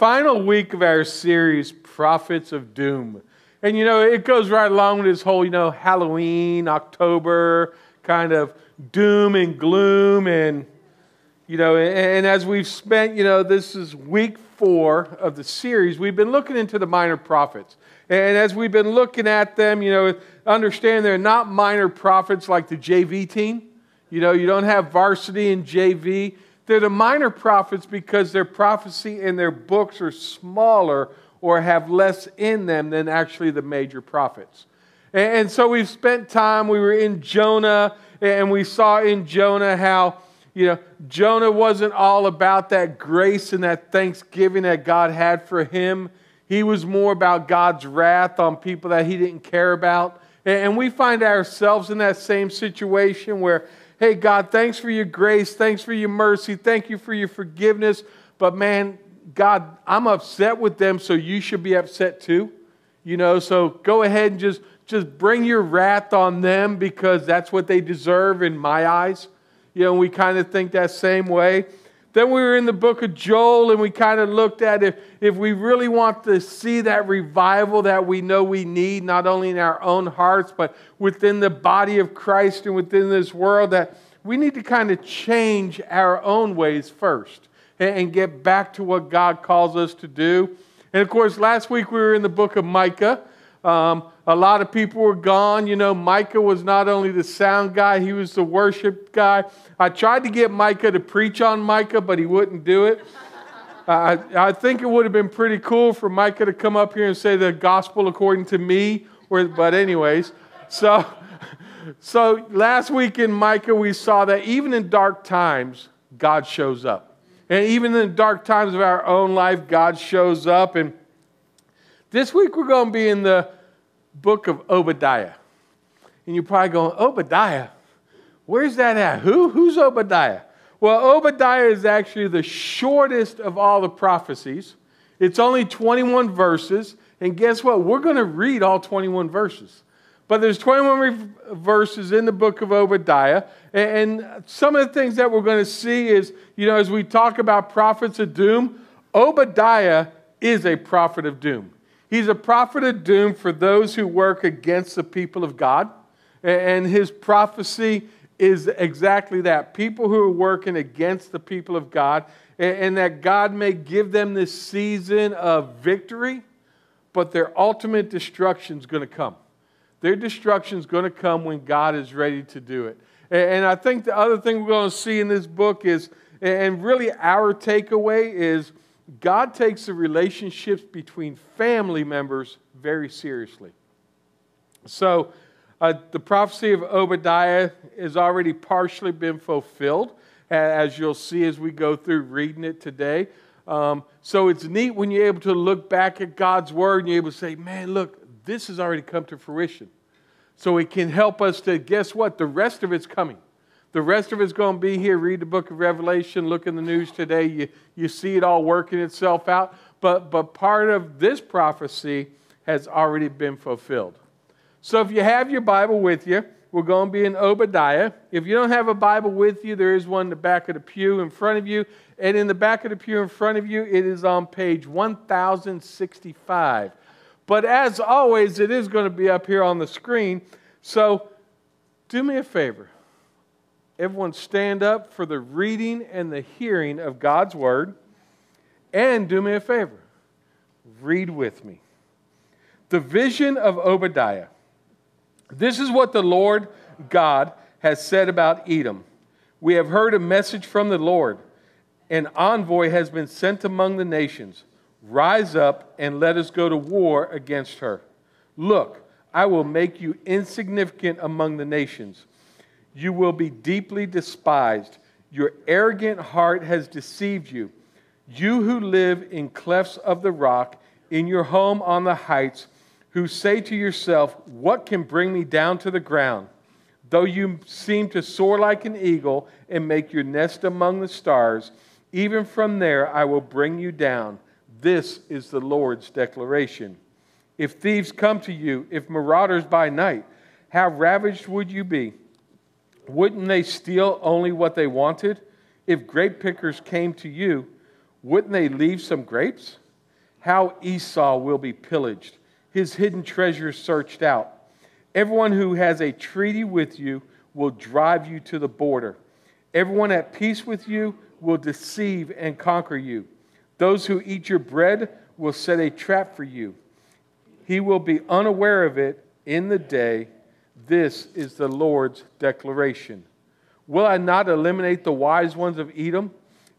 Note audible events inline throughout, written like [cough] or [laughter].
final week of our series, Prophets of Doom. And you know, it goes right along with this whole, you know, Halloween, October kind of doom and gloom. And, you know, and, as we've spent, you know, this is week four of the series, we've been looking into the minor prophets. And as we've been looking at them, you know, understand they're not minor prophets like the JV team. You know, you don't have varsity and JV. They're the minor prophets because their prophecy and their books are smaller or have less in them than actually the major prophets. And so we've spent time, we were in Jonah, and we saw in Jonah how, you know, Jonah wasn't all about that grace and that thanksgiving that God had for him. He was more about God's wrath on people that he didn't care about. And we find ourselves in that same situation where Hey, God, thanks for your grace. Thanks for your mercy. Thank you for your forgiveness. But man, God, I'm upset with them, so you should be upset too. You know, so go ahead and just, just bring your wrath on them because that's what they deserve in my eyes. You know, we kind of think that same way. Then we were in the book of Joel and we kind of looked at if, if we really want to see that revival that we know we need, not only in our own hearts, but within the body of Christ and within this world, that we need to kind of change our own ways first and, and get back to what God calls us to do. And of course, last week we were in the book of Micah. Um, a lot of people were gone. You know, Micah was not only the sound guy, he was the worship guy. I tried to get Micah to preach on Micah, but he wouldn't do it. I, I think it would have been pretty cool for Micah to come up here and say the gospel according to me. Or, but, anyways, so, [laughs] so last week in Micah, we saw that even in dark times, God shows up. And even in the dark times of our own life, God shows up. And this week we're going to be in the book of Obadiah. And you're probably going, Obadiah? Where's that at? Who? Who's Obadiah? Well, Obadiah is actually the shortest of all the prophecies. It's only 21 verses. And guess what? We're going to read all 21 verses. But there's 21 verses in the book of Obadiah. And some of the things that we're going to see is, you know, as we talk about prophets of doom, Obadiah is a prophet of doom. He's a prophet of doom for those who work against the people of God. And his prophecy is exactly that people who are working against the people of God, and that God may give them this season of victory, but their ultimate destruction is going to come. Their destruction is going to come when God is ready to do it. And I think the other thing we're going to see in this book is, and really our takeaway is, God takes the relationships between family members very seriously. So, uh, the prophecy of Obadiah has already partially been fulfilled, as you'll see as we go through reading it today. Um, so, it's neat when you're able to look back at God's word and you're able to say, man, look, this has already come to fruition. So, it can help us to guess what? The rest of it's coming. The rest of it's going to be here. Read the book of Revelation, look in the news today. You, you see it all working itself out. But, but part of this prophecy has already been fulfilled. So if you have your Bible with you, we're going to be in Obadiah. If you don't have a Bible with you, there is one in the back of the pew in front of you. And in the back of the pew in front of you, it is on page 1065. But as always, it is going to be up here on the screen. So do me a favor everyone stand up for the reading and the hearing of God's word. And do me a favor read with me. The vision of Obadiah. This is what the Lord God has said about Edom. We have heard a message from the Lord. An envoy has been sent among the nations. Rise up and let us go to war against her. Look, I will make you insignificant among the nations you will be deeply despised. Your arrogant heart has deceived you. You who live in clefts of the rock, in your home on the heights, who say to yourself, What can bring me down to the ground? Though you seem to soar like an eagle and make your nest among the stars, even from there I will bring you down. This is the Lord's declaration. If thieves come to you, if marauders by night, how ravaged would you be? Wouldn't they steal only what they wanted? If grape pickers came to you, wouldn't they leave some grapes? how Esau will be pillaged, his hidden treasures searched out. Everyone who has a treaty with you will drive you to the border. Everyone at peace with you will deceive and conquer you. Those who eat your bread will set a trap for you. He will be unaware of it in the day. This is the Lord's declaration. Will I not eliminate the wise ones of Edom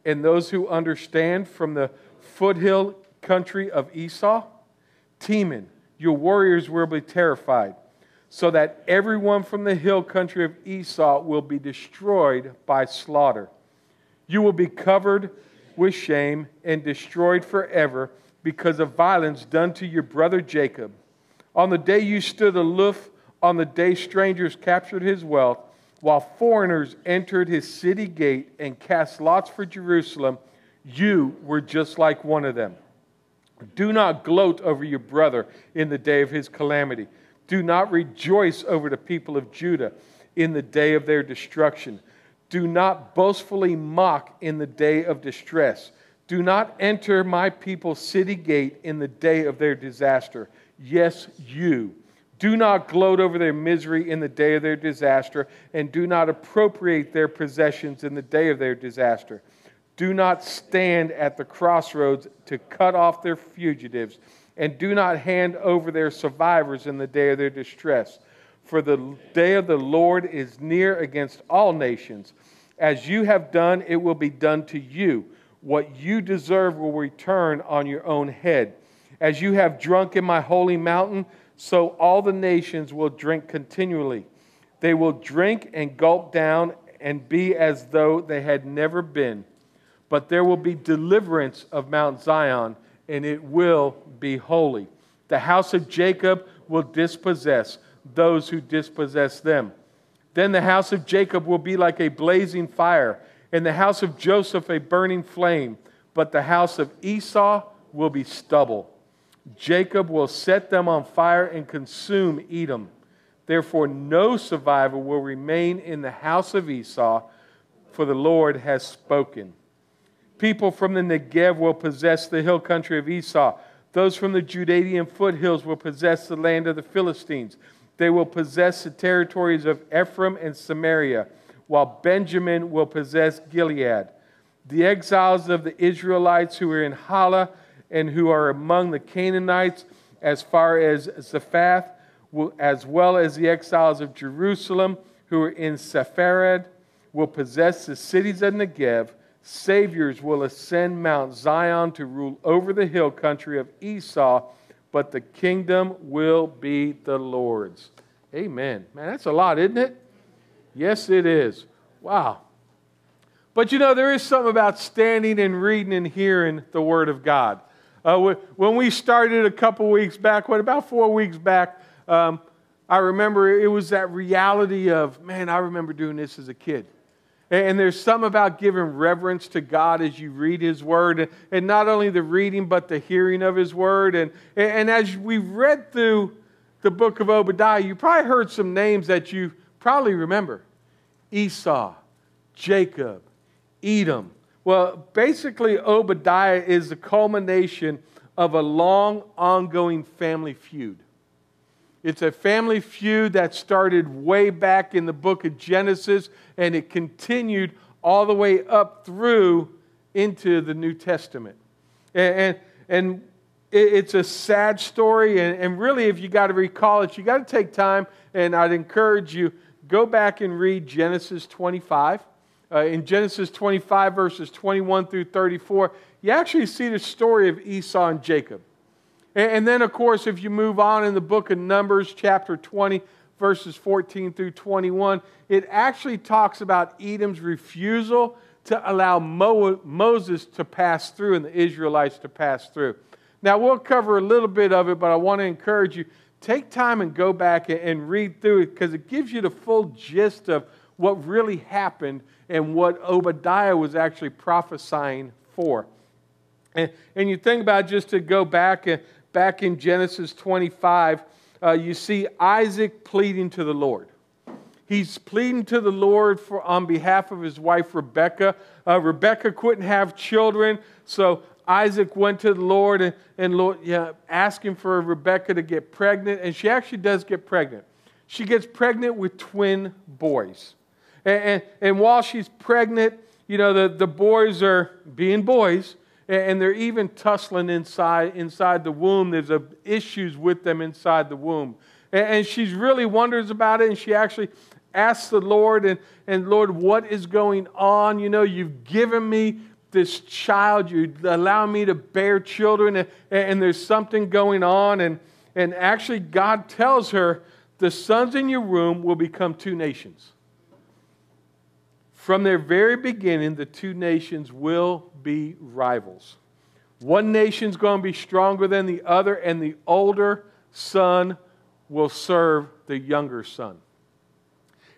and those who understand from the foothill country of Esau? Teman, your warriors will be terrified, so that everyone from the hill country of Esau will be destroyed by slaughter. You will be covered with shame and destroyed forever because of violence done to your brother Jacob. On the day you stood aloof, on the day strangers captured his wealth, while foreigners entered his city gate and cast lots for Jerusalem, you were just like one of them. Do not gloat over your brother in the day of his calamity. Do not rejoice over the people of Judah in the day of their destruction. Do not boastfully mock in the day of distress. Do not enter my people's city gate in the day of their disaster. Yes, you. Do not gloat over their misery in the day of their disaster, and do not appropriate their possessions in the day of their disaster. Do not stand at the crossroads to cut off their fugitives, and do not hand over their survivors in the day of their distress. For the day of the Lord is near against all nations. As you have done, it will be done to you. What you deserve will return on your own head. As you have drunk in my holy mountain, so all the nations will drink continually. They will drink and gulp down and be as though they had never been but there will be deliverance of Mount Zion, and it will be holy. The house of Jacob will dispossess those who dispossess them. Then the house of Jacob will be like a blazing fire, and the house of Joseph a burning flame, but the house of Esau will be stubble. Jacob will set them on fire and consume Edom. Therefore, no survivor will remain in the house of Esau, for the Lord has spoken. People from the Negev will possess the hill country of Esau. Those from the Judean foothills will possess the land of the Philistines. They will possess the territories of Ephraim and Samaria, while Benjamin will possess Gilead. The exiles of the Israelites who are in Halah and who are among the Canaanites, as far as Zephath, as well as the exiles of Jerusalem who are in Sepharad, will possess the cities of Negev Saviors will ascend Mount Zion to rule over the hill country of Esau, but the kingdom will be the Lord's. Amen. Man, that's a lot, isn't it? Yes, it is. Wow. But you know, there is something about standing and reading and hearing the Word of God. Uh, when we started a couple weeks back, what, about four weeks back, um, I remember it was that reality of, man, I remember doing this as a kid. And there's some about giving reverence to God as you read His Word, and not only the reading, but the hearing of His Word. And, and as we've read through the book of Obadiah, you probably heard some names that you probably remember Esau, Jacob, Edom. Well, basically, Obadiah is the culmination of a long, ongoing family feud. It's a family feud that started way back in the book of Genesis and it continued all the way up through into the New Testament. And, and, and it's a sad story. And, and really, if you got to recall it, you got to take time. And I'd encourage you, go back and read Genesis 25. Uh, in Genesis 25, verses 21 through 34, you actually see the story of Esau and Jacob. And then, of course, if you move on in the book of Numbers, chapter 20, verses 14 through 21, it actually talks about Edom's refusal to allow Mo- Moses to pass through and the Israelites to pass through. Now, we'll cover a little bit of it, but I want to encourage you take time and go back and read through it because it gives you the full gist of what really happened and what Obadiah was actually prophesying for. And, and you think about just to go back and back in Genesis 25, uh, you see Isaac pleading to the Lord. He's pleading to the Lord for, on behalf of his wife Rebecca. Uh, Rebecca couldn't have children, so Isaac went to the Lord and, and Lord, yeah, asking for Rebecca to get pregnant, and she actually does get pregnant. She gets pregnant with twin boys. And, and, and while she's pregnant, you know, the, the boys are being boys, and they're even tussling inside, inside the womb. There's a, issues with them inside the womb. And, and she really wonders about it, and she actually asks the Lord, and, and Lord, what is going on? You know, you've given me this child, you allow me to bear children, and, and there's something going on. And, and actually, God tells her, the sons in your womb will become two nations. From their very beginning, the two nations will be rivals. One nation's going to be stronger than the other, and the older son will serve the younger son.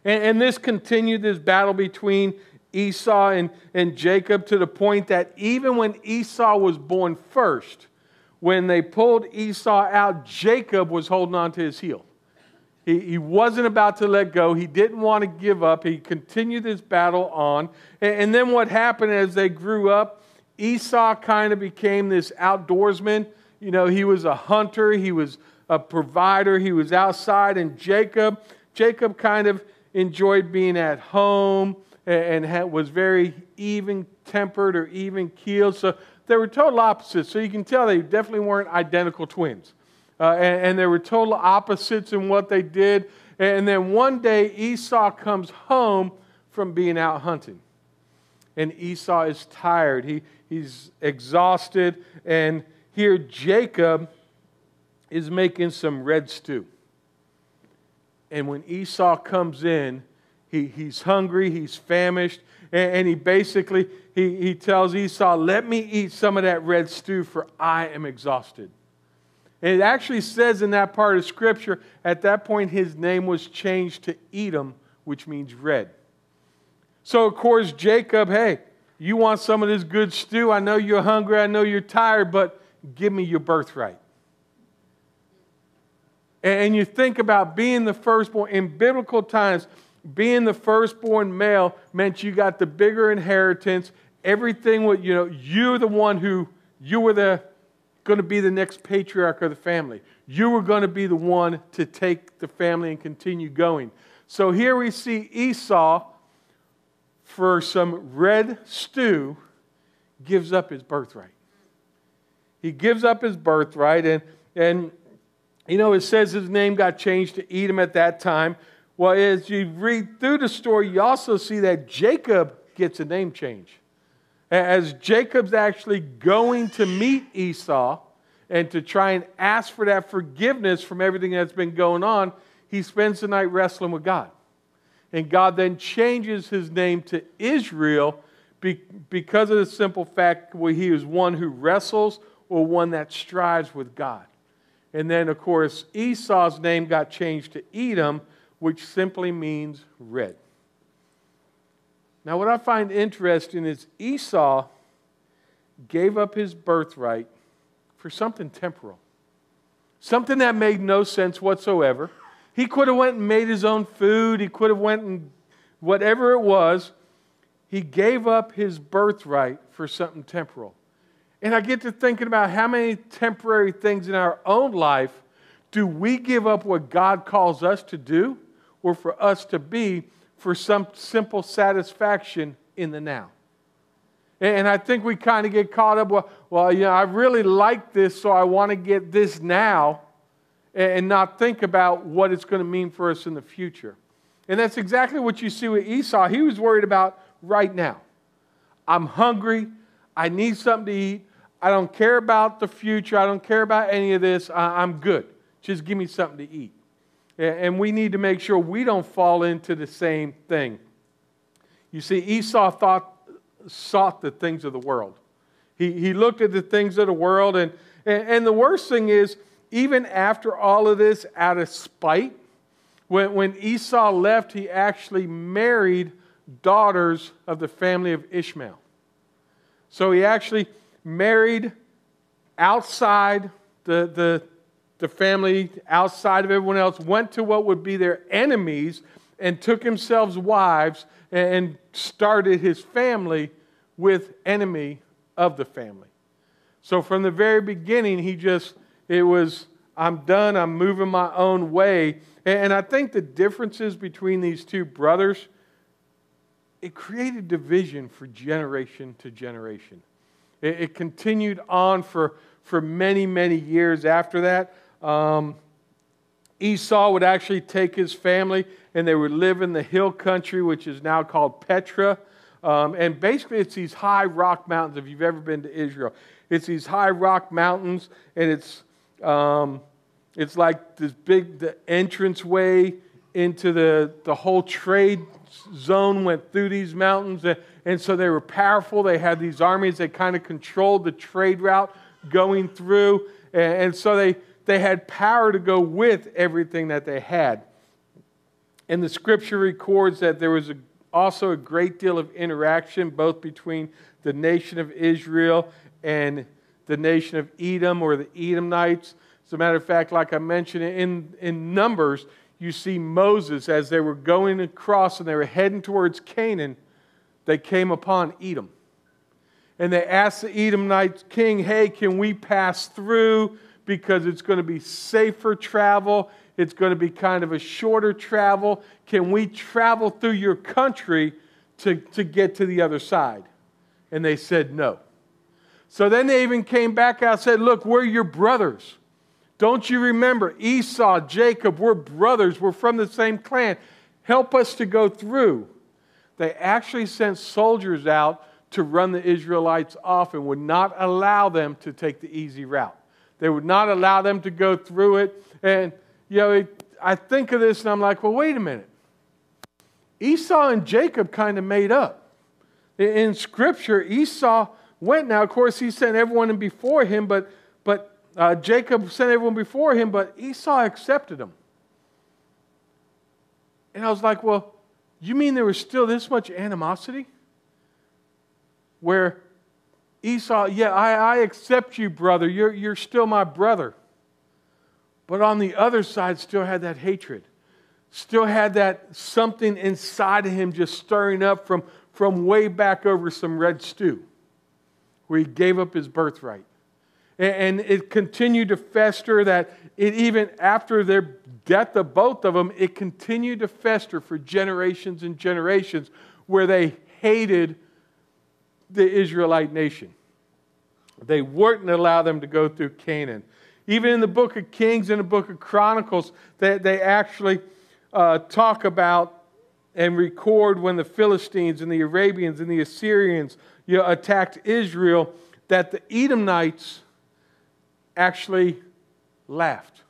And, and this continued, this battle between Esau and, and Jacob, to the point that even when Esau was born first, when they pulled Esau out, Jacob was holding on to his heel. He, he wasn't about to let go. He didn't want to give up. He continued his battle on. And, and then what happened as they grew up, Esau kind of became this outdoorsman. You know, he was a hunter, he was a provider, he was outside. And Jacob, Jacob kind of enjoyed being at home and, and was very even tempered or even keeled. So they were total opposites. So you can tell they definitely weren't identical twins. Uh, and, and, they were total opposites in what they did. And then one day, Esau comes home from being out hunting. And Esau is tired, he, he's exhausted. And here, Jacob is making some red stew. And when Esau comes in, he, he's hungry, he's famished, and, and he basically he, he tells Esau, Let me eat some of that red stew, for I am exhausted. And it actually says in that part of Scripture, at that point, his name was changed to Edom, which means red. So, of course, Jacob, hey, you want some of this good stew? I know you're hungry, I know you're tired, but give me your birthright. And you think about being the firstborn in biblical times, being the firstborn male meant you got the bigger inheritance. Everything, you know, you're the one who, you were the going to be the next patriarch of the family. You were going to be the one to take the family and continue going. So here we see Esau, for some red stew, gives up his birthright. He gives up his birthright, and, and you know, it says his name got changed to Edom at that time. Well, as you read through the story, you also see that Jacob gets a name change as Jacob's actually going to meet Esau and to try and ask for that forgiveness from everything that's been going on, he spends the night wrestling with God. And God then changes his name to Israel because of the simple fact where he is one who wrestles or one that strives with God. And then, of course, Esau's name got changed to Edom, which simply means red. Now, what I find interesting is Esau gave up his birthright for something temporal, something that made no sense whatsoever. He could have went and made his own food. He could have went and whatever it was. He gave up his birthright for something temporal. And I get to thinking about how many temporary things in our own life do we give up what God calls us to do or for us to be for some simple satisfaction in the now. And I think we kind of get caught up, well, well, you know, I really like this, so I want to get this now and not think about what it's going to mean for us in the future. And that's exactly what you see with Esau. He was worried about right now. I'm hungry. I need something to eat. I don't care about the future. I don't care about any of this. I'm good. Just give me something to eat. And we need to make sure we don't fall into the same thing. You see, Esau thought, sought the things of the world. He, he looked at the things of the world, and, and, and the worst thing is, even after all of this, out of spite, when, when Esau left, he actually married daughters of the family of Ishmael. So he actually married outside the, the, the family outside of everyone else, went to what would be their enemies and took himself wives and started his family with enemy of the family. So from the very beginning, he just, it was, I'm done, I'm moving my own way. And I think the differences between these two brothers, it created division for generation to generation. It, continued on for, for many, many years after that. Um, Esau would actually take his family and they would live in the hill country, which is now called Petra. Um, and basically, it's these high rock mountains, if you've ever been to Israel. It's these high rock mountains, and it's, um, it's like this big the entranceway into the, the whole trade zone went through these mountains. And so they were powerful. They had these armies They kind of controlled the trade route going through. And so they, they had power to go with everything that they had. And the scripture records that there was a also a great deal of interaction both between the nation of Israel and the nation of Edom or the Edomites. As a matter of fact, like I mentioned in, in Numbers, you see Moses as they were going across and they were heading towards Canaan, they came upon Edom. And they asked the Edomite king, Hey, can we pass through? Because it's going to be safer travel it's going to be kind of a shorter travel. Can we travel through your country to, to get to the other side? And they said no. So then they even came back out and said, Look, we're your brothers. Don't you remember? Esau, Jacob, we're brothers. We're from the same clan. Help us to go through. They actually sent soldiers out to run the Israelites off and would not allow them to take the easy route. They would not allow them to go through it. And you know, I think of this and I'm like, well, wait a minute. Esau and Jacob kind of made up. In Scripture, Esau went. Now, of course, he sent everyone before him, but, but uh, Jacob sent everyone before him, but Esau accepted him. And I was like, well, you mean there was still this much animosity? Where Esau, yeah, I, I accept you, brother. You're, you're still my brother. But on the other side, still had that hatred, still had that something inside of him just stirring up from, from way back over some red stew, where he gave up his birthright. And, and it continued to fester that it even after their death of both of them, it continued to fester for generations and generations where they hated the Israelite nation. They wouldn't allow them to go through Canaan. Even in the book of Kings and the book of Chronicles, they, they actually uh, talk about and record when the Philistines and the Arabians and the Assyrians you know, attacked Israel that the Edomites actually laughed.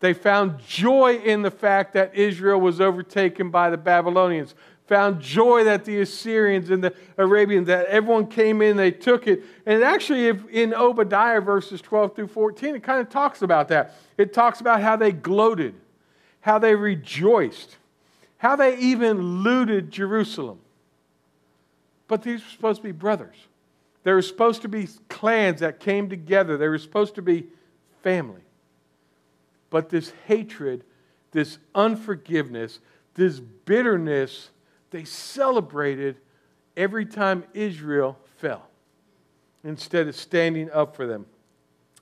They found joy in the fact that Israel was overtaken by the Babylonians found joy that the Assyrians and the Arabians, that everyone came in, they took it. And actually, if in Obadiah verses 12 through 14, it kind of talks about that. It talks about how they gloated, how they rejoiced, how they even looted Jerusalem. But these were supposed to be brothers. They were supposed to be clans that came together. They were supposed to be family. But this hatred, this unforgiveness, this bitterness they celebrated every time Israel fell instead of standing up for them.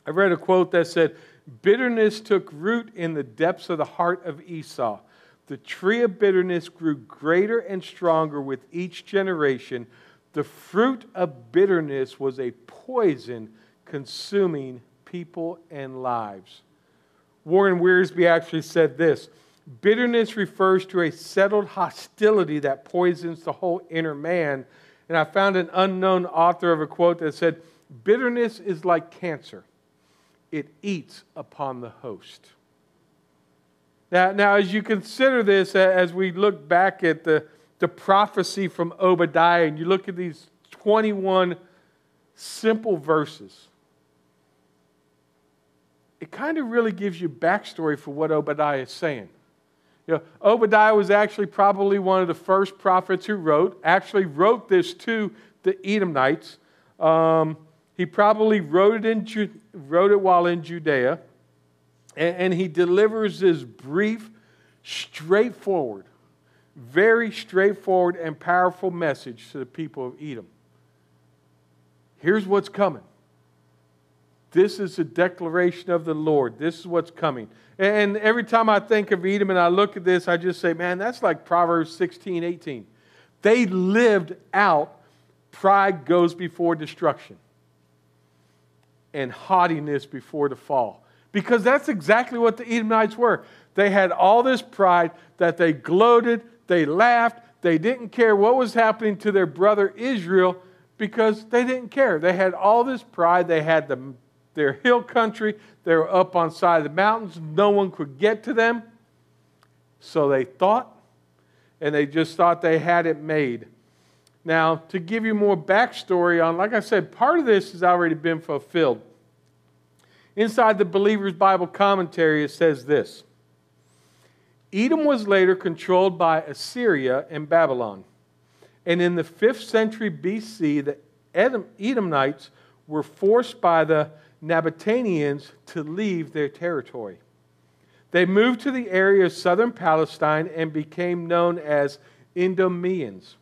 I read a quote that said, Bitterness took root in the depths of the heart of Esau. The tree of bitterness grew greater and stronger with each generation. The fruit of bitterness was a poison consuming people and lives. Warren Wiersbe actually said this Bitterness refers to a settled hostility that poisons the whole inner man. And I found an unknown author of a quote that said, Bitterness is like cancer, it eats upon the host. Now, now as you consider this, as we look back at the, the prophecy from Obadiah, and you look at these 21 simple verses, it kind of really gives you backstory for what Obadiah is saying. You know, Obadiah was actually probably one of the first prophets who wrote, actually wrote this to the Edomites. Um, he probably wrote it, in, wrote it while in Judea. And, and he delivers this brief, straightforward, very straightforward and powerful message to the people of Edom. Here's what's coming This is a declaration of the Lord. This is what's coming. And every time I think of Edom and I look at this, I just say, man, that's like Proverbs 16, 18. They lived out pride goes before destruction and haughtiness before the fall. Because that's exactly what the Edomites were. They had all this pride that they gloated, they laughed, they didn't care what was happening to their brother Israel because they didn't care. They had all this pride. They had the, their hill country. They were up on side of the mountains. No one could get to them. So they thought, and they just thought they had it made. Now, to give you more backstory on, like I said, part of this has already been fulfilled. Inside the Believer's Bible commentary, it says this Edom was later controlled by Assyria and Babylon. And in the 5th century BC, the Edomites were forced by the Nabateans to leave their territory. They moved to the area of southern Palestine and became known as Idumeans.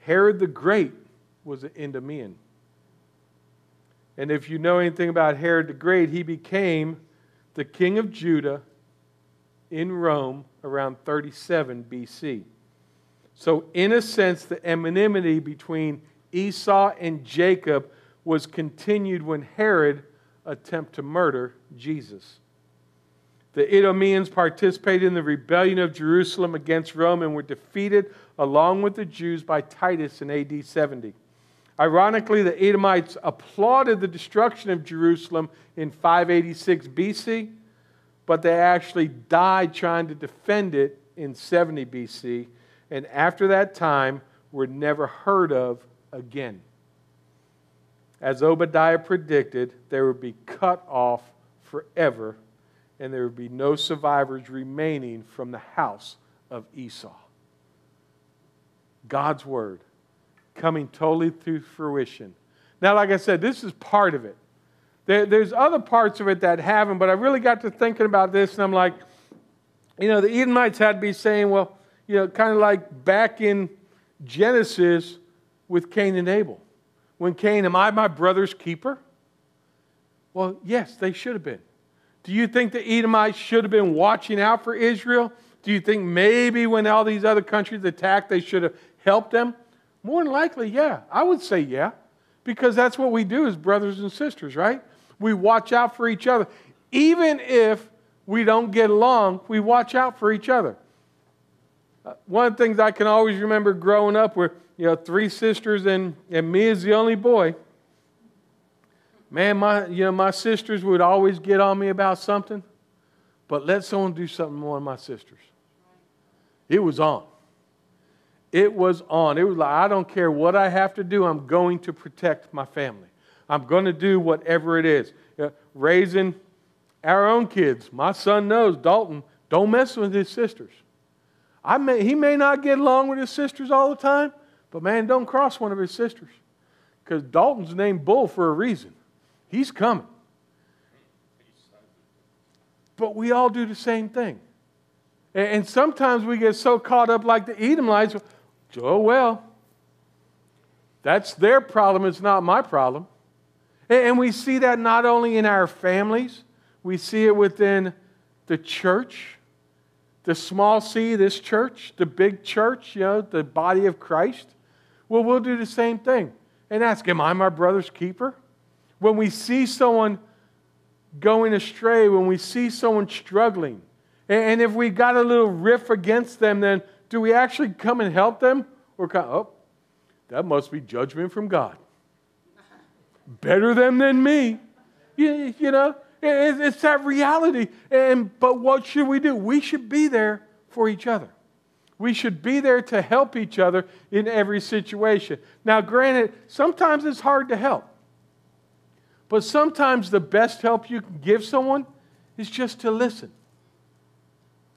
Herod the Great was an Idumean. And if you know anything about Herod the Great, he became the king of Judah in Rome around 37 BC. So, in a sense, the enmity between Esau and Jacob was continued when Herod attempted to murder Jesus. The Idumeans participated in the rebellion of Jerusalem against Rome and were defeated along with the Jews by Titus in AD 70. Ironically, the Edomites applauded the destruction of Jerusalem in 586 BC, but they actually died trying to defend it in 70 BC, and after that time were never heard of again. As Obadiah predicted, they would be cut off forever, and there would be no survivors remaining from the house of Esau. God's word coming totally to fruition. Now, like I said, this is part of it. There, there's other parts of it that haven't, but I really got to thinking about this, and I'm like, you know, the Edomites had to be saying, well, you know, kind of like back in Genesis with Cain and Abel. When Cain, am I my brother's keeper? Well, yes, they should have been. Do you think the Edomites should have been watching out for Israel? Do you think maybe when all these other countries attacked, they should have helped them? More than likely, yeah. I would say yeah. Because that's what we do as brothers and sisters, right? We watch out for each other. Even if we don't get along, we watch out for each other. Uh, one of the things I can always remember growing up were, you know, three sisters and, and me as the only boy. Man, my, you know, my sisters would always get on me about something, but let someone do something more than my sisters. It was on. It was on. It was like, I don't care what I have to do, I'm going to protect my family. I'm going to do whatever it is. raising our own kids. My son knows, Dalton, don't mess with his sisters. I may, he may not get along with his sisters all the time, but man, don't cross one of his sisters. Because Dalton's named Bull for a reason. He's coming. But we all do the same thing. And sometimes we get so caught up like the Edomites. Oh, well, that's their problem. It's not my problem. And we see that not only in our families, we see it within the church, the small c, this church, the big church, you know, the body of Christ. Well, we'll do the same thing and ask, Am I my brother's keeper? When we see someone going astray, when we see someone struggling, and if we got a little riff against them, then do we actually come and help them? Or, come, oh, that must be judgment from God. Better them than me. You, you know, it, it's that reality. And, but what should we do? We should be there for each other. We should be there to help each other in every situation. Now, granted, sometimes it's hard to help. But sometimes the best help you can give someone is just to listen.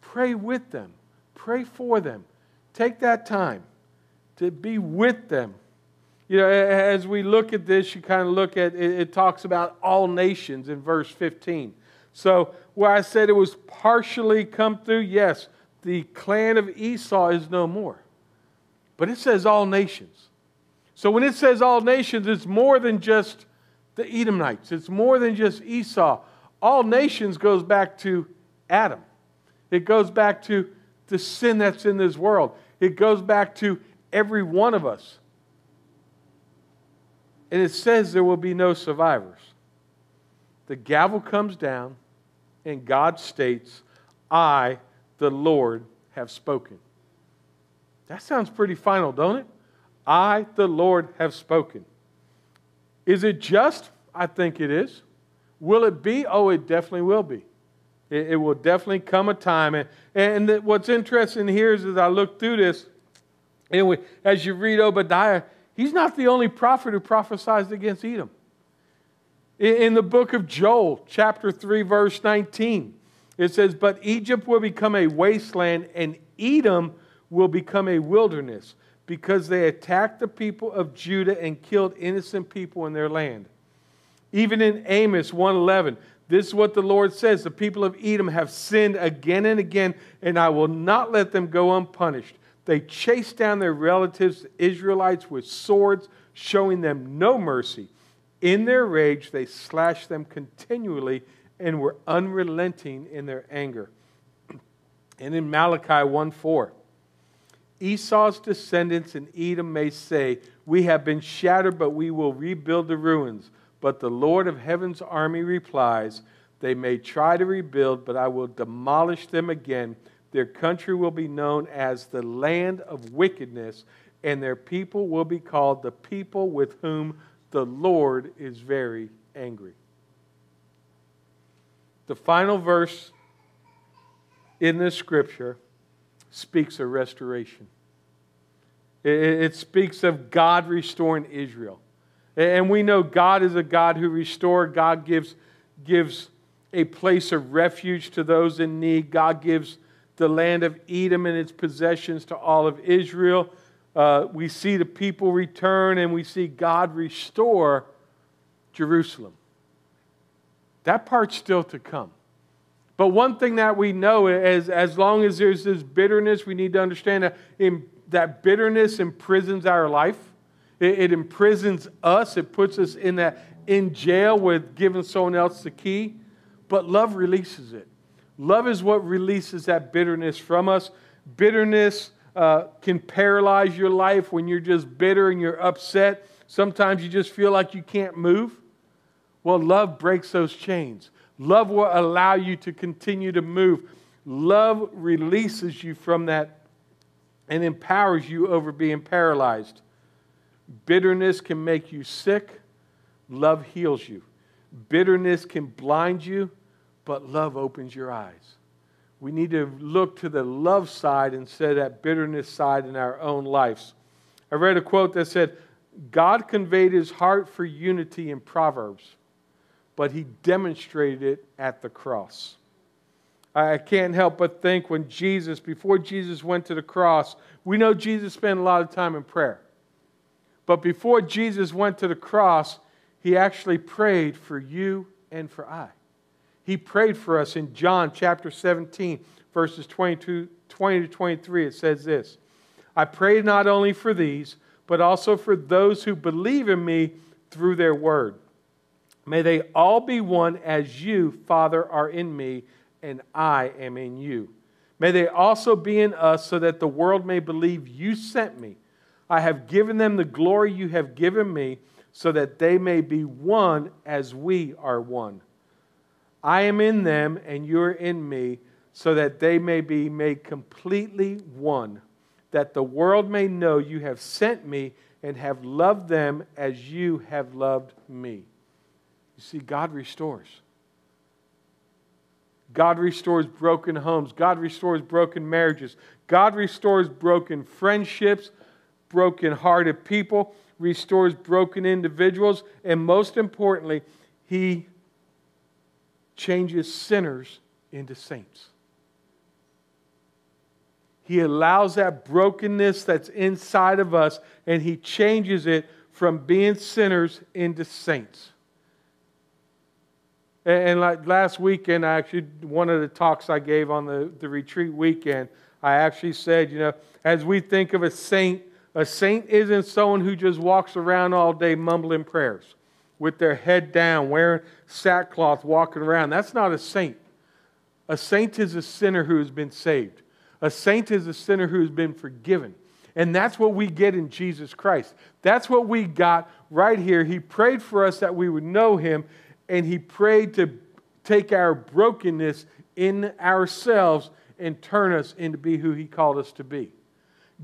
Pray with them, pray for them. Take that time to be with them. You know, as we look at this, you kind of look at it, it talks about all nations in verse 15. So, where I said it was partially come through, yes, the clan of Esau is no more. But it says all nations. So when it says all nations, it's more than just the Edomites. It's more than just Esau. All nations goes back to Adam. It goes back to the sin that's in this world. It goes back to every one of us. And it says there will be no survivors. The gavel comes down, and God states, I, the Lord, have spoken. That sounds pretty final, don't it? I, the Lord, have spoken. Is it just? I think it is. Will it be? Oh, it definitely will be. It, it will definitely come a time. And, and what's interesting here is as I look through this, anyway, as you read Obadiah, he's not the only prophet who prophesies against Edom. In, in the book of Joel, chapter 3, verse 19, it says, But Egypt will become a wasteland, and Edom will become a wilderness because they attacked the people of Judah and killed innocent people in their land. Even in Amos 1:11, this is what the Lord says, the people of Edom have sinned again and again, and I will not let them go unpunished. They chased down their relatives, the Israelites, with swords, showing them no mercy. In their rage, they slashed them continually and were unrelenting in their anger. [clears throat] And in Malachi 1 4, Esau's descendants in Edom may say, We have been shattered, but we will rebuild the ruins. But the Lord of heaven's army replies, They may try to rebuild, but I will demolish them again. Their country will be known as the land of wickedness, and their people will be called the people with whom the Lord is very angry. The final verse in this scripture speaks of restoration. It, speaks of God restoring Israel. And we know God is a God who restores. God gives, gives a place of refuge to those in need. God gives the land of Edom and its possessions to all of Israel. Uh, we see the people return and we see God restore Jerusalem. That part's still to come. But one thing that we know is as long as there's this bitterness, we need to understand that, in, that bitterness imprisons our life. It, it imprisons us. It puts us in that in jail with giving someone else the key. But love releases it. Love is what releases that bitterness from us. Bitterness uh, can paralyze your life when you're just bitter and you're upset. Sometimes you just feel like you can't move. Well, love breaks those chains. Love will allow you to continue to move. Love releases you from that and empowers you over being paralyzed. Bitterness can make you sick, love heals you. Bitterness can blind you, but love opens your eyes. We need to look to the love side instead of that bitterness side in our own lives. I read a quote that said, God conveyed his heart for unity in Proverbs but he demonstrated it at the cross. I can't help but think when Jesus, before Jesus went to the cross, we know Jesus spent a lot of time in prayer. But before Jesus went to the cross, he actually prayed for you and for I. He prayed for us in John chapter 17, verses 22, 20 to 23. It says this I pray not only for these, but also for those who believe in me through their word May they all be one as you, Father, are in me, and I am in you. May they also be in us, so that the world may believe you sent me. I have given them the glory you have given me, so that they may be one as we are one. I am in them, and you're in me, so that they may be made completely one, that the world may know you have sent me and have loved them as you have loved me. You see, God restores. God restores broken homes. God restores broken marriages. God restores broken friendships, broken hearted people, restores broken individuals, and most importantly, He changes sinners into saints. He allows that brokenness that's inside of us and He changes it from being sinners into saints. And, like last weekend, I actually, one of the talks I gave on the, the retreat weekend, I actually said, you know, as we think of a saint, a saint isn't someone who just walks around all day mumbling prayers. with their head down, wearing sackcloth, walking around. That's not a saint. A saint is a sinner who has been saved. A saint is a sinner who has been forgiven. And that's what we get in Jesus Christ. That's what we got right here. He prayed for us that we would know Him, and He prayed to take our brokenness in ourselves and turn us into be who He called us to be.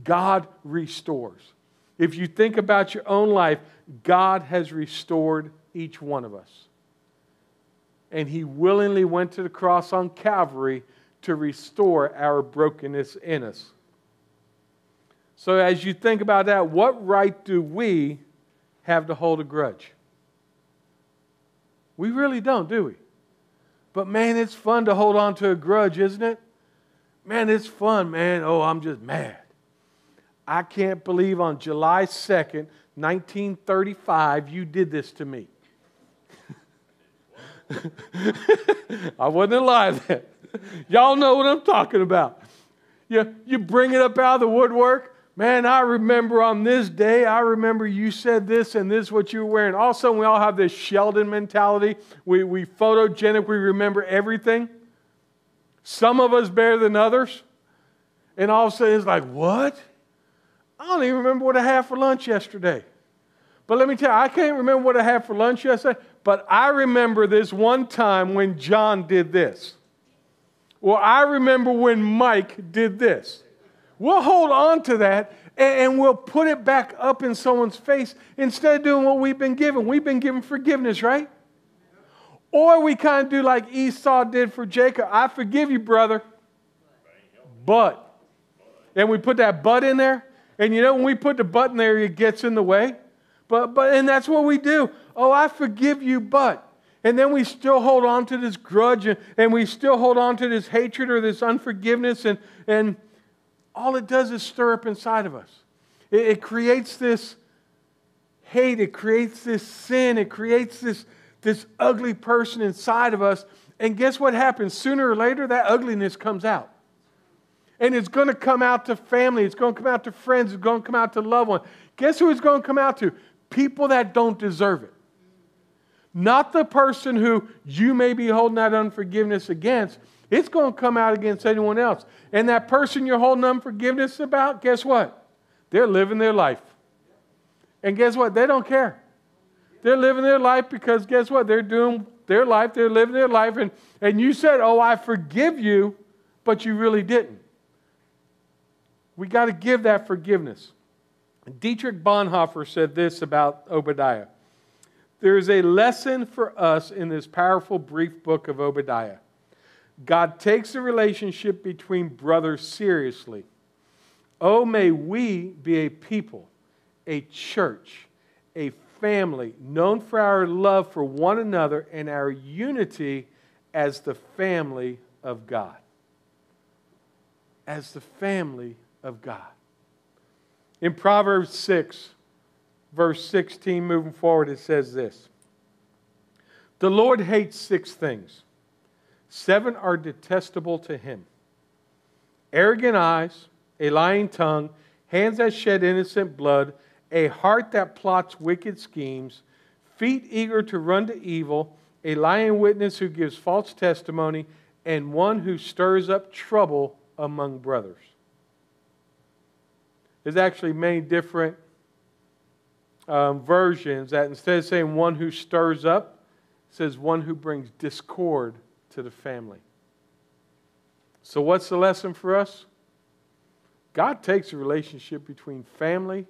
God restores. If you think about your own life, God has restored each one of us. And He willingly went to the cross on Calvary to restore our brokenness in us. So, as you think about that, what right do we have to hold a grudge? We really don't, do we? But man, it's fun to hold on to a grudge, isn't it? Man, it's fun, man. Oh, I'm just mad. I can't believe on July 2nd, 1935, you did this to me. [laughs] I wasn't alive then. Y'all know what I'm talking about. You, you bring it up out of the woodwork. Man, I remember on this day, I remember you said this and this what you were wearing. All of a sudden, we all have this Sheldon mentality. We, we photogenic, we remember everything. Some of us better than others. And all of a sudden it's like, what? I don't even remember what I had for lunch yesterday. But let me tell you, I can't remember what I had for lunch yesterday, but I remember this one time when John did this. Well, I remember when Mike did this. We'll hold on to that and we'll put it back up in someone's face instead of doing what we've been given. We've been given forgiveness, right? Or we kind of do like Esau did for Jacob I forgive you, brother, but. And we put that but in there. And you know, when we put the but in there, it gets in the way. But, but, and that's what we do. Oh, I forgive you, but. And then we still hold on to this grudge and, and we still hold on to this hatred or this unforgiveness. And, and all it does is stir up inside of us. It, it creates this hate, it creates this sin, it creates this, this ugly person inside of us. And guess what happens? Sooner or later, that ugliness comes out. And it's going to come out to family, it's going to come out to friends, it's going to come out to loved ones. Guess who it's going to come out to? People that don't deserve it. Not the person who you may be holding that unforgiveness against, it's going to come out against anyone else. And that person you're holding unforgiveness about, guess what? They're living their life. And guess what? They don't care. They're living their life because guess what? They're doing their life, they're living their life. And, and you said, Oh, I forgive you, but you really didn't. We got to give that forgiveness. Dietrich Bonhoeffer said this about Obadiah. There is a lesson for us in this powerful, brief book of Obadiah. God takes the relationship between brothers seriously. Oh, may we be a people, a church, a family known for our love for one another and our unity as the family of God. As the family of God. In Proverbs 6, verse 16, moving forward, it says this The Lord hates six things Seven are detestable to him arrogant eyes, a lying tongue, hands that shed innocent blood, a heart that plots wicked schemes, feet eager to run to evil, a lying witness who gives false testimony, and one who stirs up trouble among brothers. There's actually many different um, versions that instead of saying one who stirs up, says one who brings discord to the family. So, what's the lesson for us? God takes the relationship between family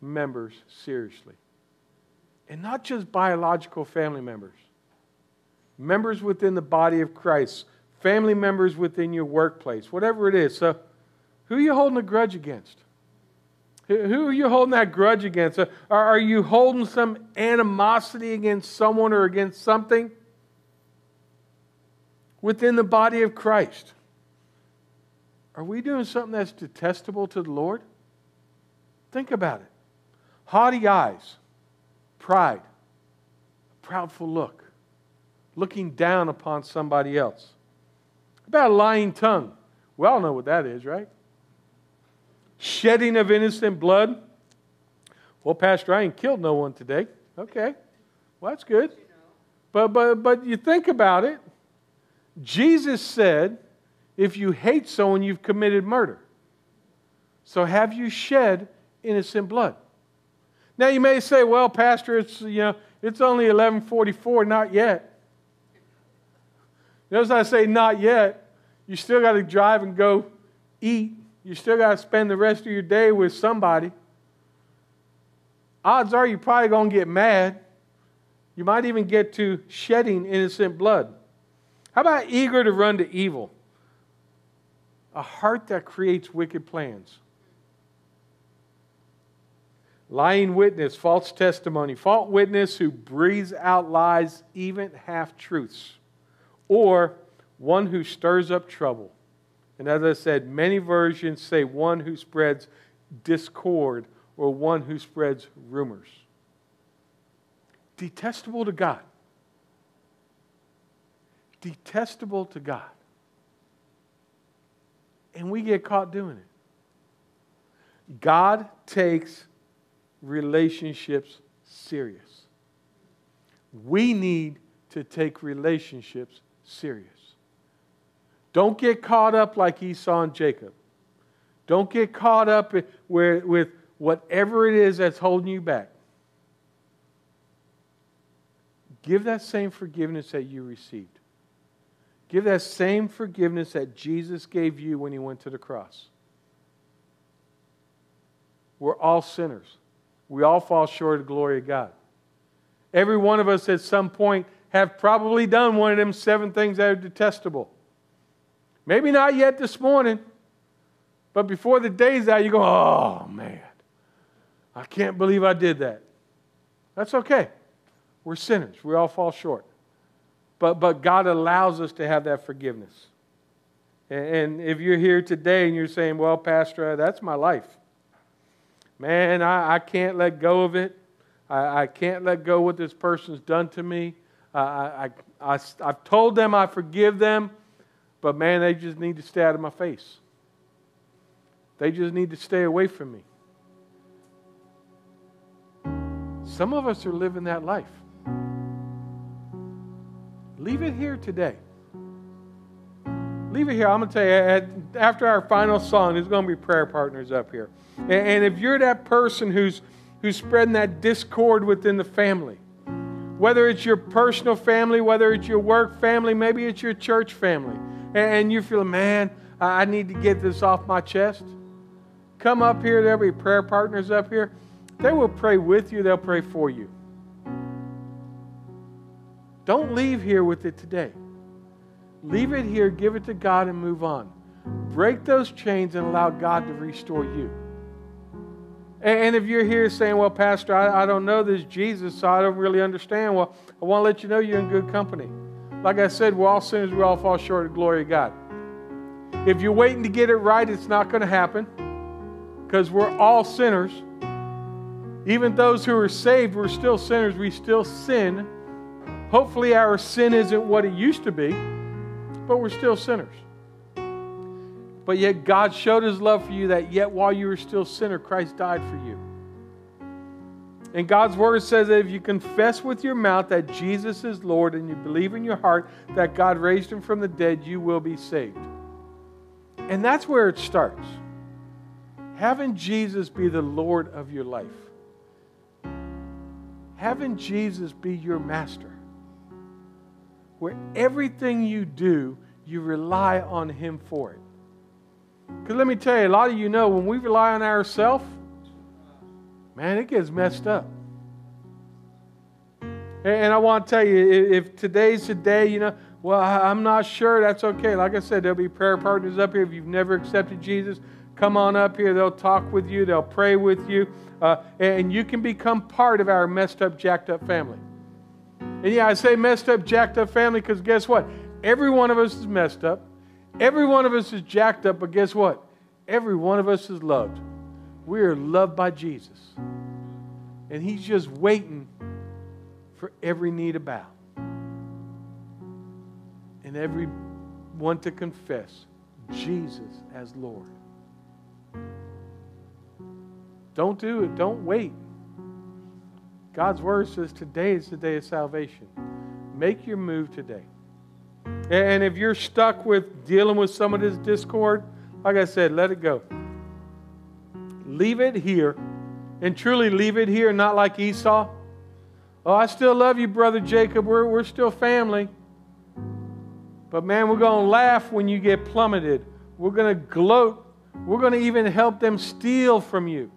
members seriously. And not just biological family members, members within the body of Christ, family members within your workplace, whatever it is. So, who are you holding a grudge against? Who are you holding that grudge against? Are you holding some animosity against someone or against something? Within the body of Christ. Are we doing something that's detestable to the Lord? Think about it. Haughty eyes, pride, a proudful look, looking down upon somebody else. About a lying tongue. We all know what that is, right? Shedding of innocent blood. Well, Pastor, I ain't killed no one today. Okay. Well, that's good. But, but, but you think about it. Jesus said, if you hate someone, you've committed murder. So have you shed innocent blood? Now you may say, well, Pastor, it's, you know, it's only 1144, not yet. Notice I say not yet. You still got to drive and go eat. You still got to spend the rest of your day with somebody. Odds are you're probably going to get mad. You might even get to shedding innocent blood. How about eager to run to evil? A heart that creates wicked plans. Lying witness, false testimony, false witness who breathes out lies, even half truths. Or one who stirs up trouble. And as I said, many versions say one who spreads discord or one who spreads rumors detestable to God. Detestable to God. And we get caught doing it. God takes relationships serious. We need to take relationships serious. Don't get caught up like Esau and Jacob. Don't get caught up with whatever it is that's holding you back. Give that same forgiveness that you received. Give that same forgiveness that Jesus gave you when he went to the cross. We're all sinners. We all fall short of the glory of God. Every one of us at some point have probably done one of them seven things that are detestable. Maybe not yet this morning, but before the day's out, you go, oh man, I can't believe I did that. That's okay. We're sinners. We all fall short. But, but God allows us to have that forgiveness. And, if you're here today and you're saying, well, Pastor, that's my life. Man, I, I can't let go of it. I, I can't let go what this person's done to me. I, I, I, I've told them I forgive them, but man, they just need to stay out of my face. They just need to stay away from me. Some of us are living that life. Leave it here today. Leave it here. I'm going to tell you, after our final song, there's going to be prayer partners up here. And if you're that person who's, who's spreading that discord within the family, whether it's your personal family, whether it's your work family, maybe it's your church family, and you feel, man, I need to get this off my chest, come up here. There'll be prayer partners up here. They will pray with you, they'll pray for you. Don't leave here with it today. Leave it here, give it to God, and move on. Break those chains and allow God to restore you. And if you're here saying, Well, Pastor, I, I don't know this Jesus, so I don't really understand, well, I want to let you know you're in good company. Like I said, we're all sinners, we all fall short of glory of God. If you're waiting to get it right, it's not going to happen because we're all sinners. Even those who are saved, we're still sinners. We still sin. Hopefully, our sin isn't what it used to be, but we're still sinners. But yet, God showed His love for you that yet while you were still a sinner, Christ died for you. And God's Word says that if you confess with your mouth that Jesus is Lord and you believe in your heart that God raised Him from the dead, you will be saved. And that's where it starts. Having Jesus be the Lord of your life, having Jesus be your master where everything you do, you rely on Him for it. Because let me tell you, a lot of you know when we rely on ourselves, man, it gets messed up. And I want to tell you, if today's the day, you know, well, I'm not sure, that's okay. Like I said, there'll be prayer partners up here. If you've never accepted Jesus, come on up here. They'll talk with you, they'll pray with you, uh, and you can become part of our messed up, jacked up family. And yeah, I say messed up, jacked up family because guess what? Every one of us is messed up. Every one of us is jacked up, but guess what? Every one of us is loved. We are loved by Jesus. And He's just waiting for every need to bow and every one to confess Jesus as Lord. Don't do it. Don't wait. God's word says today is the day of salvation. Make your move today. And if you're stuck with dealing with some of this discord, like I said, let it go. Leave it here and truly leave it here, not like Esau. Oh, I still love you, brother Jacob. We're, we're still family. But man, we're going to laugh when you get plummeted. We're going to gloat. We're going to even help them steal from you.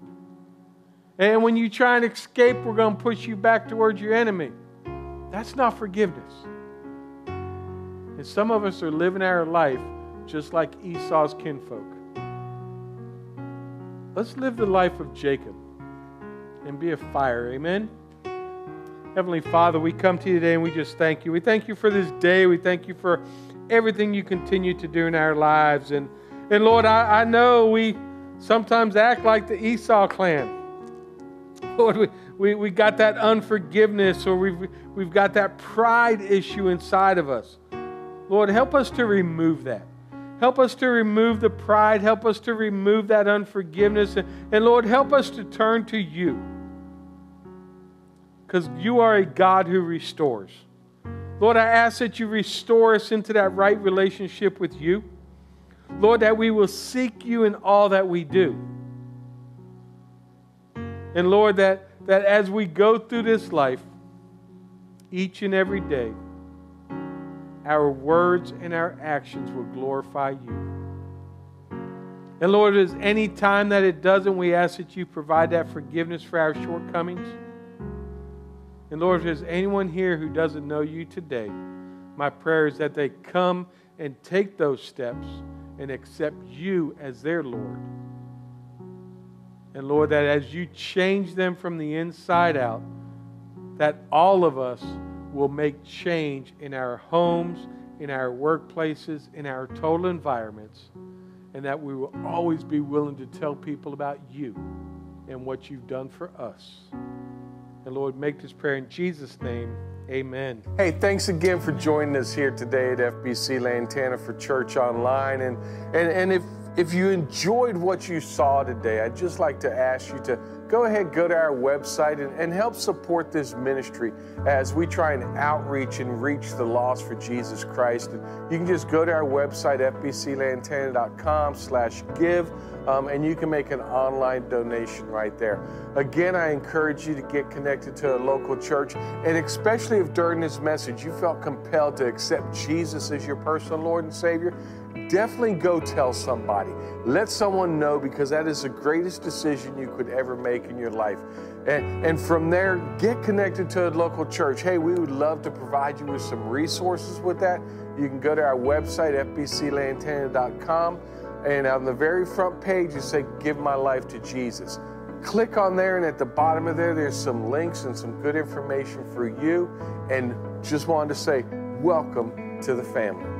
And when you try and escape, we're going to push you back towards your enemy. That's not forgiveness. And some of us are living our life just like Esau's kinfolk. Let's live the life of Jacob and be a fire. Amen. Heavenly Father, we come to you today and we just thank you. We thank you for this day. We thank you for everything you continue to do in our lives. And, and Lord, I, I know we sometimes act like the Esau clan. [laughs] Lord, we, we, we got that unforgiveness or we've, we've got that pride issue inside of us. Lord, help us to remove that. Help us to remove the pride. Help us to remove that unforgiveness. And, and Lord, help us to turn to you because you are a God who restores. Lord, I ask that you restore us into that right relationship with you. Lord, that we will seek you in all that we do. And Lord, that, that as we go through this life, each and every day, our words and our actions will glorify you. And Lord, there's any time that it doesn't, we ask that you provide that forgiveness for our shortcomings. And Lord, if there's anyone here who doesn't know you today, my prayer is that they come and take those steps and accept you as their Lord. And Lord, that as you change them from the inside out, that all of us will make change in our homes, in our workplaces, in our total environments, and that we will always be willing to tell people about you and what you've done for us. And Lord, make this prayer in Jesus' name. Amen. Hey, thanks again for joining us here today at FBC Lantana for Church Online. And, and, and if, if you enjoyed what you saw today, I'd just like to ask you to go ahead, go to our website and, and help support this ministry as we try and outreach and reach the lost for Jesus Christ. And you can just go to our website, fbclantana.com slash give, um, and you can make an online donation right there. Again, I encourage you to get connected to a local church, and especially if during this message you felt compelled to accept Jesus as your personal Lord and Savior, definitely go tell somebody. Let someone know because that is the greatest decision you could ever make in your life. And, and from there, get connected to a local church. Hey, we would love to provide you with some resources with that. You can go to our website, fbclantana.com, and on the very front page, you say, Give my life to Jesus. Click on there, and at the bottom of there, there's some links and some good information for you. And just wanted to say, Welcome to the family.